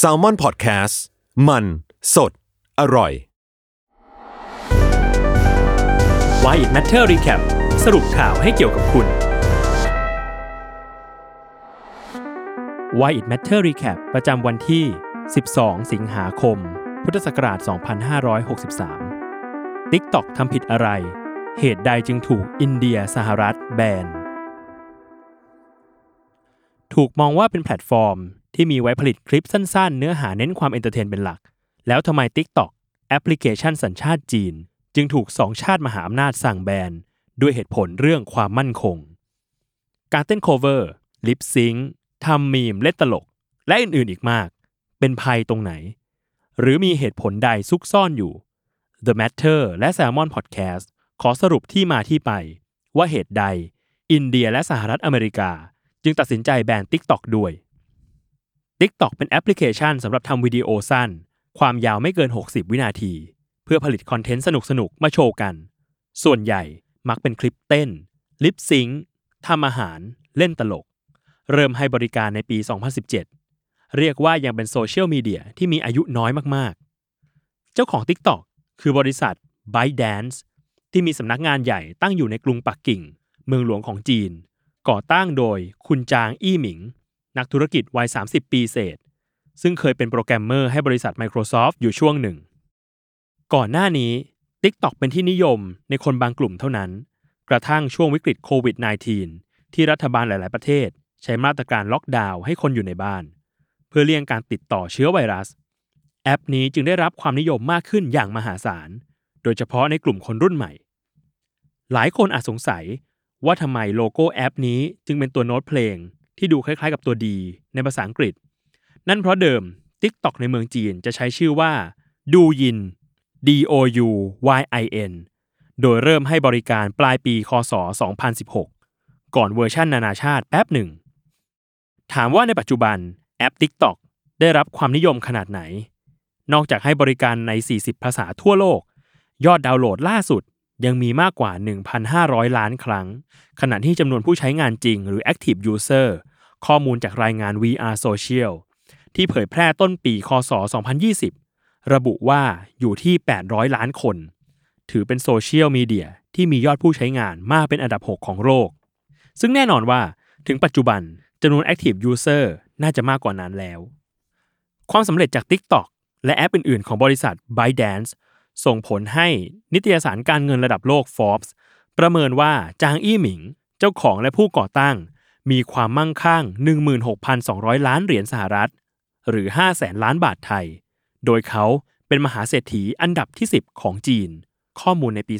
s a l ม o n PODCAST มัน สด อร่อย Why It Matter Recap สรุปข่าวให้เกี่ยวกับคุณ Why It Matter Recap ประจำวันที่ 12 สิงหาคม พุทธศักราช 2563 TikTok ทำผิดอะไร เหตุใดจึงถูกอินเดียสหรัฐแบน ถูกมองว่าเป็นแพลตฟอร์ม ที่มีไว้ผลิตคลิปสั้นๆ เนื้อหาเน้นความ entertain เป็นหลัก แล้วทำไม TikTok แอปพลิเคชันสัญชาติจีน จึงถูกสองชาติมหาอำนาจสั่งแบน ด้วยเหตุผลเรื่องความมั่นคง การเต้น cover lip sync ทำมีมเล่นตลก และอื่นๆอีกมาก เป็นภัยตรงไหน หรือมีเหตุผลใดซุกซ่อนอยู่ The Matter และ Salmon Podcast ขอสรุปที่มาที่ไป ว่าเหตุใด อินเดียและสหรัฐอเมริกา จึงตัดสินใจแบน TikTok ด้วย TikTok เป็นแอปพลิเคชันสำหรับทำวิดีโอสั้น ความยาวไม่เกิน 60 วินาที เพื่อผลิตคอนเทนต์สนุกๆ มาโชว์กัน ส่วนใหญ่มักเป็นคลิปเต้น ลิปซิงค์ทำอาหาร เล่นตลก เริ่มให้บริการในปี 2017 เรียกว่ายังเป็นโซเชียลมีเดียที่มีอายุน้อยมากๆ เจ้าของ TikTok คือบริษัท ByteDance ที่มีสำนักงานใหญ่ตั้งอยู่ในกรุงปักกิ่ง เมืองหลวงของจีน ก่อตั้งโดยคุณจางอี้หมิง นักธุรกิจวัย 30 ปีเศษ ซึ่งเคยเป็นโปรแกรมเมอร์ให้บริษัท Microsoft อยู่ช่วงหนึ่ง ก่อนหน้านี้ TikTok เป็นที่นิยมในคนบางกลุ่มเท่านั้น กระทั่งช่วงวิกฤตโควิด -19 ที่รัฐบาลหลาย ๆ ประเทศ ใช้มาตรการล็อกดาวน์ให้คนอยู่ในบ้าน เพื่อเลี่ยงการติดต่อเชื้อไวรัส แอปนี้จึงได้รับความนิยมมากขึ้นอย่างมหาศาล โดยเฉพาะในกลุ่มคนรุ่นใหม่ หลายคนอาจสงสัยว่าทำไมโลโก้แอปนี้จึงเป็นตัวโน้ตเพลง ที่ดูคล้ายๆกับตัวดีในภาษาอังกฤษ นั่นเพราะเดิม TikTok ในเมืองจีนจะใช้ชื่อว่าดูยิน D O U Y I N โดยเริ่มให้บริการปลายปีคศ 2016 ก่อนเวอร์ชันนานาชาติแป๊บหนึ่ง ถามว่าในปัจจุบันแอป TikTok ได้รับความนิยมขนาดไหน นอกจากให้บริการใน 40 ภาษาทั่วโลก ยอดดาวน์โหลดล่าสุด ยังมีมากกว่า 1,500 ล้านครั้ง ขณะที่จำนวนผู้ใช้งานจริงหรือ Active User ข้อมูลจากรายงาน We Are Social ที่เผยแพร่ต้นปีคศ 2020 ระบุว่าอยู่ที่ 800 ล้านคน ถือเป็นโซเชียลมีเดียที่มียอดผู้ใช้งานมากเป็นอันดับ 6 ของโลก ซึ่งแน่นอนว่าถึงปัจจุบันจำนวน Active User น่าจะมากกว่านั้นแล้ว ความสำเร็จจาก TikTok และแอปอื่น ๆ ของบริษัท ByteDance ส่งผลให้นิตยสารการเงินระดับโลก Forbes ประเมินว่าจางอี้หมิง เจ้าของและผู้ก่อตั้ง มีความมั่งคั่ง 16,200 ล้านเหรียญสหรัฐ หรือ5แสนล้านบาทไทย โดยเขาเป็นมหาเศรษฐีอันดับที่ 10 ของจีน ข้อมูลในปี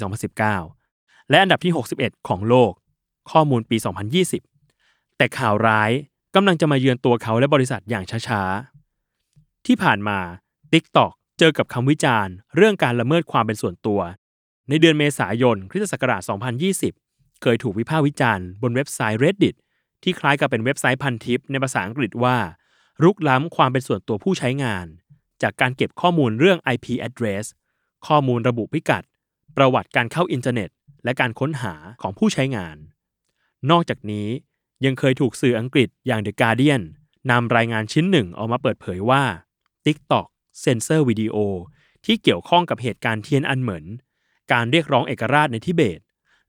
2019 และอันดับที่ 61 ของโลก ข้อมูลปี 2020 แต่ข่าวร้ายกำลังจะมาเยือนตัวเขาและบริษัทอย่างช้าๆ ที่ผ่านมา TikTok จอกับคำวิจารณ์ เรื่องการละเมิดความเป็นส่วนตัว ในเดือนเมษายนคริสตศักราช 2020 เคยถูกวิพากษ์วิจารณ์บนเว็บไซต์ Reddit ที่คล้ายกับเป็นเว็บไซต์พันทิปในภาษาอังกฤษว่า รุกล้ำความเป็นส่วนตัวผู้ใช้งาน จากการเก็บข้อมูลเรื่อง IP address ข้อมูลระบุพิกัด ประวัติการเข้าอินเทอร์เน็ต และการค้นหาของผู้ใช้งาน นอกจากนี้ยังเคยถูกสื่ออังกฤษอย่าง The Guardian นำรายงานชิ้นหนึ่งออกมาเปิดเผยว่า TikTok เซนเซอร์วิดีโอ ที่เกี่ยวข้องกับเหตุการณ์เทียนอันเหมินการเรียกร้องเอกราชในทิเบต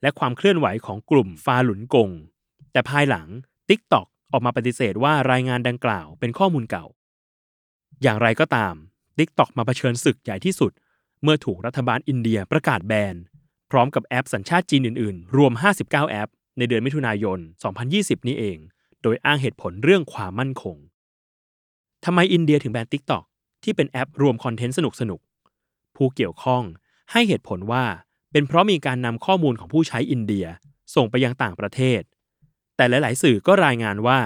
และความเคลื่อนไหวของกลุ่มฟาหลุนกง แต่ภายหลัง TikTok ออกมาปฏิเสธว่ารายงานดังกล่าวเป็นข้อมูลเก่า อย่างไรก็ตาม TikTok มาเผชิญศึกใหญ่ที่สุด เมื่อถูกรัฐบาลอินเดียประกาศแบนพร้อมกับแอปสัญชาติจีนอื่นๆ รวม 59 แอป ในเดือนมิถุนายน 2020 นี้เอง โดยอ้างเหตุผลเรื่องความมั่นคงทำไมอินเดียถึงแบน TikTok ที่เป็นแอปรวมคอนเทนต์สนุกสนุกผู้เกี่ยวข้องให้เหตุผลว่าเป็นเพราะมีการนำข้อมูลของผู้ใช้อินเดีย ส่งไปยังต่างประเทศ แต่หลาย ๆ สื่อก็รายงานว่า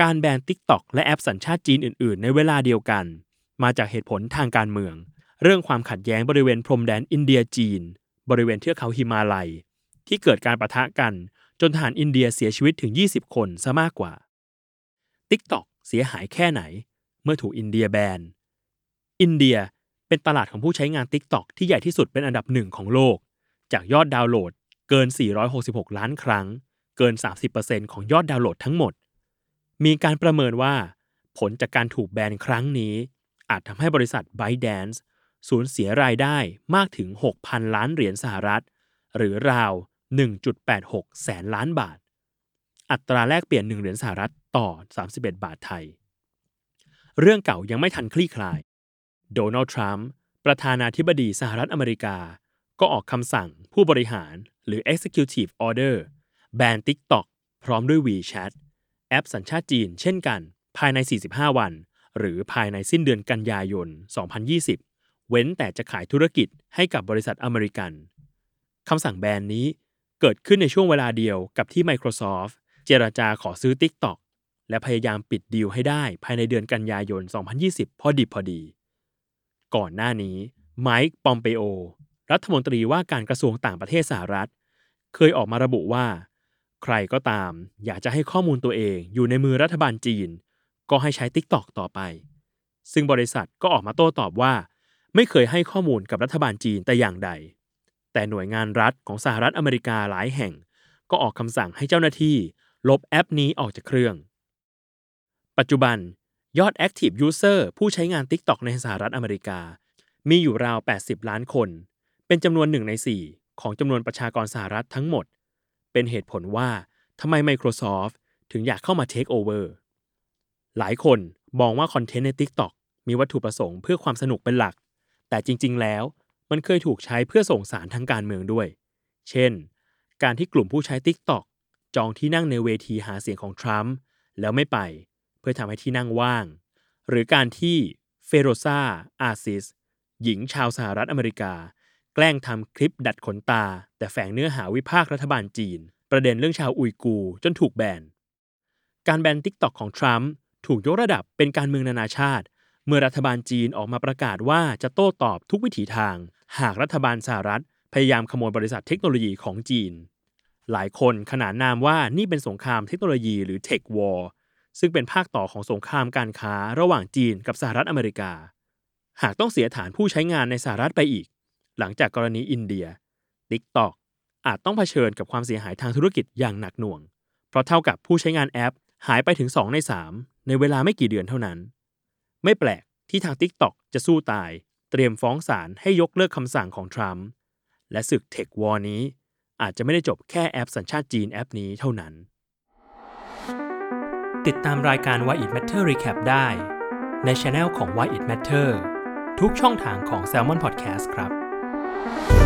การแบน TikTok และแอปสัญชาติจีนอื่น ๆ ในเวลาเดียวกัน มาจากเหตุผลทางการเมือง เรื่องความขัดแย้งบริเวณพรมแดนอินเดียจีน บริเวณเทือกเขาฮิมาลัย ที่เกิดการประทะกัน จนทหารอินเดียเสียชีวิตถึง 20 คนซะมากกว่า TikTok เสียหายแค่ไหน เมื่อถูกอินเดียแบน อินเดียเป็นตลาดของผู้ใช้งาน TikTok ที่ใหญ่ที่สุดเป็นอันดับหนึ่งของโลก จากยอดดาวน์โหลดเกิน 466 ล้านครั้ง เกิน 30%ของยอดดาวน์โหลดทั้งหมด มีการประเมินว่า ผลจากการถูกแบนครั้งนี้ อาจทำให้บริษัท ByteDance สูญเสียรายได้มากถึง 6,000 ล้านเหรียญสหรัฐ หรือราว 1.86 แสนล้านบาท อัตราแลกเปลี่ยน 1 เหรียญสหรัฐต่อ 31 บาทไทย เรื่องเก่ายังไม่ทันคลี่คลาย โดนัลด์ทรัมป์ประธานาธิบดีสหรัฐอเมริกา ก็ออกคำสั่งผู้บริหารหรือ Executive Order แบน TikTok พร้อมด้วย WeChat แอปสัญชาติจีนเช่นกัน ภายใน 45 วัน หรือภายในสิ้นเดือนกันยายน 2020 เว้นแต่จะขายธุรกิจให้กับบริษัทอเมริกันคำสั่งแบนนี้เกิดขึ้นในช่วงเวลาเดียวกับที่ Microsoft เจรจาขอซื้อ TikTok และพยายามปิดดีลให้ได้ภายในเดือนกันยายน 2020 พอดิบพอดี ก่อนหน้านี้ไมค์ปอมเปโอ รัฐมนตรีว่าการกระทรวงต่างประเทศสหรัฐ เคยออกมาระบุว่า ใครก็ตาม อยากจะให้ข้อมูลตัวเองอยู่ในมือรัฐบาลจีน ก็ให้ใช้ TikTok ต่อไป ซึ่งบริษัทก็ออกมาโต้ตอบว่า ไม่เคยให้ข้อมูลกับรัฐบาลจีนแต่อย่างใด แต่หน่วยงานรัฐของสหรัฐอเมริกาหลายแห่ง ก็ออกคำสั่งให้เจ้าหน้าที่ ลบแอปนี้ออกจากเครื่อง ปัจจุบัน ยอด Active User ผู้ใช้งาน TikTok ในสหรัฐอเมริกา มีอยู่ราว 80 ล้านคน เป็นจำนวนหนึ่งใน 4 ของจำนวนประชากรสหรัฐทั้งหมด เป็นเหตุผลว่าทำไม Microsoft ถึงอยากเข้ามา Take Over หลายคนมองว่าคอนเทนต์ใน TikTok มีวัตถุประสงค์เพื่อความสนุกเป็นหลัก แต่จริง ๆ แล้วมันเคยถูกใช้เพื่อส่งสารทางการเมืองด้วย เช่น การที่กลุ่มผู้ใช้ TikTok จองที่นั่งในเวทีหาเสียงของทรัมป์แล้วไม่ไป พื่อทำให้ที่นั่งว่าง หรือการที่เฟโรซาอาซิสหญิงชาวสหรัฐอเมริกา แกล้งทำคลิปดัดขนตา แต่แฝงเนื้อหาวิพากษ์รัฐบาลจีน ประเด็นเรื่องชาวอุยกูร์จนถูกแบน การแบน TikTok ของทรัมป์ถูกยกระดับเป็นการเมืองนานาชาติ เมื่อรัฐบาลจีนออกมาประกาศว่าจะโต้ตอบทุกวิถีทาง หากรัฐบาลสหรัฐพยายามขโมยบริษัทเทคโนโลยีของจีน หลายคนขนานนามว่านี่เป็นสงครามเทคโนโลยีหรือ Tech War ซึ่งเป็นภาคต่อของสงครามการค้าระหว่างจีนกับสหรัฐอเมริกา หากต้องเสียฐานผู้ใช้งานในสหรัฐไปอีก หลังจากกรณีอินเดีย TikTok อาจต้องเผชิญกับความเสียหายทางธุรกิจอย่างหนักหน่วง เพราะเท่ากับผู้ใช้งานแอปหายไปถึง 2 ใน 3 ในเวลาไม่กี่เดือนเท่านั้น ไม่แปลกที่ทาง TikTok จะสู้ตาย เตรียมฟ้องศาลให้ยกเลิกคำสั่งของทรัมป์และศึกเทควอร์นี้ อาจจะไม่ได้จบแค่แอปสัญชาติจีนแอปนี้เท่านั้น ติดตามรายการ Why It Matter Recap ได้ ในช anel ของ Why It Matter ทุกช่องทางของ Salmon Podcast ครับ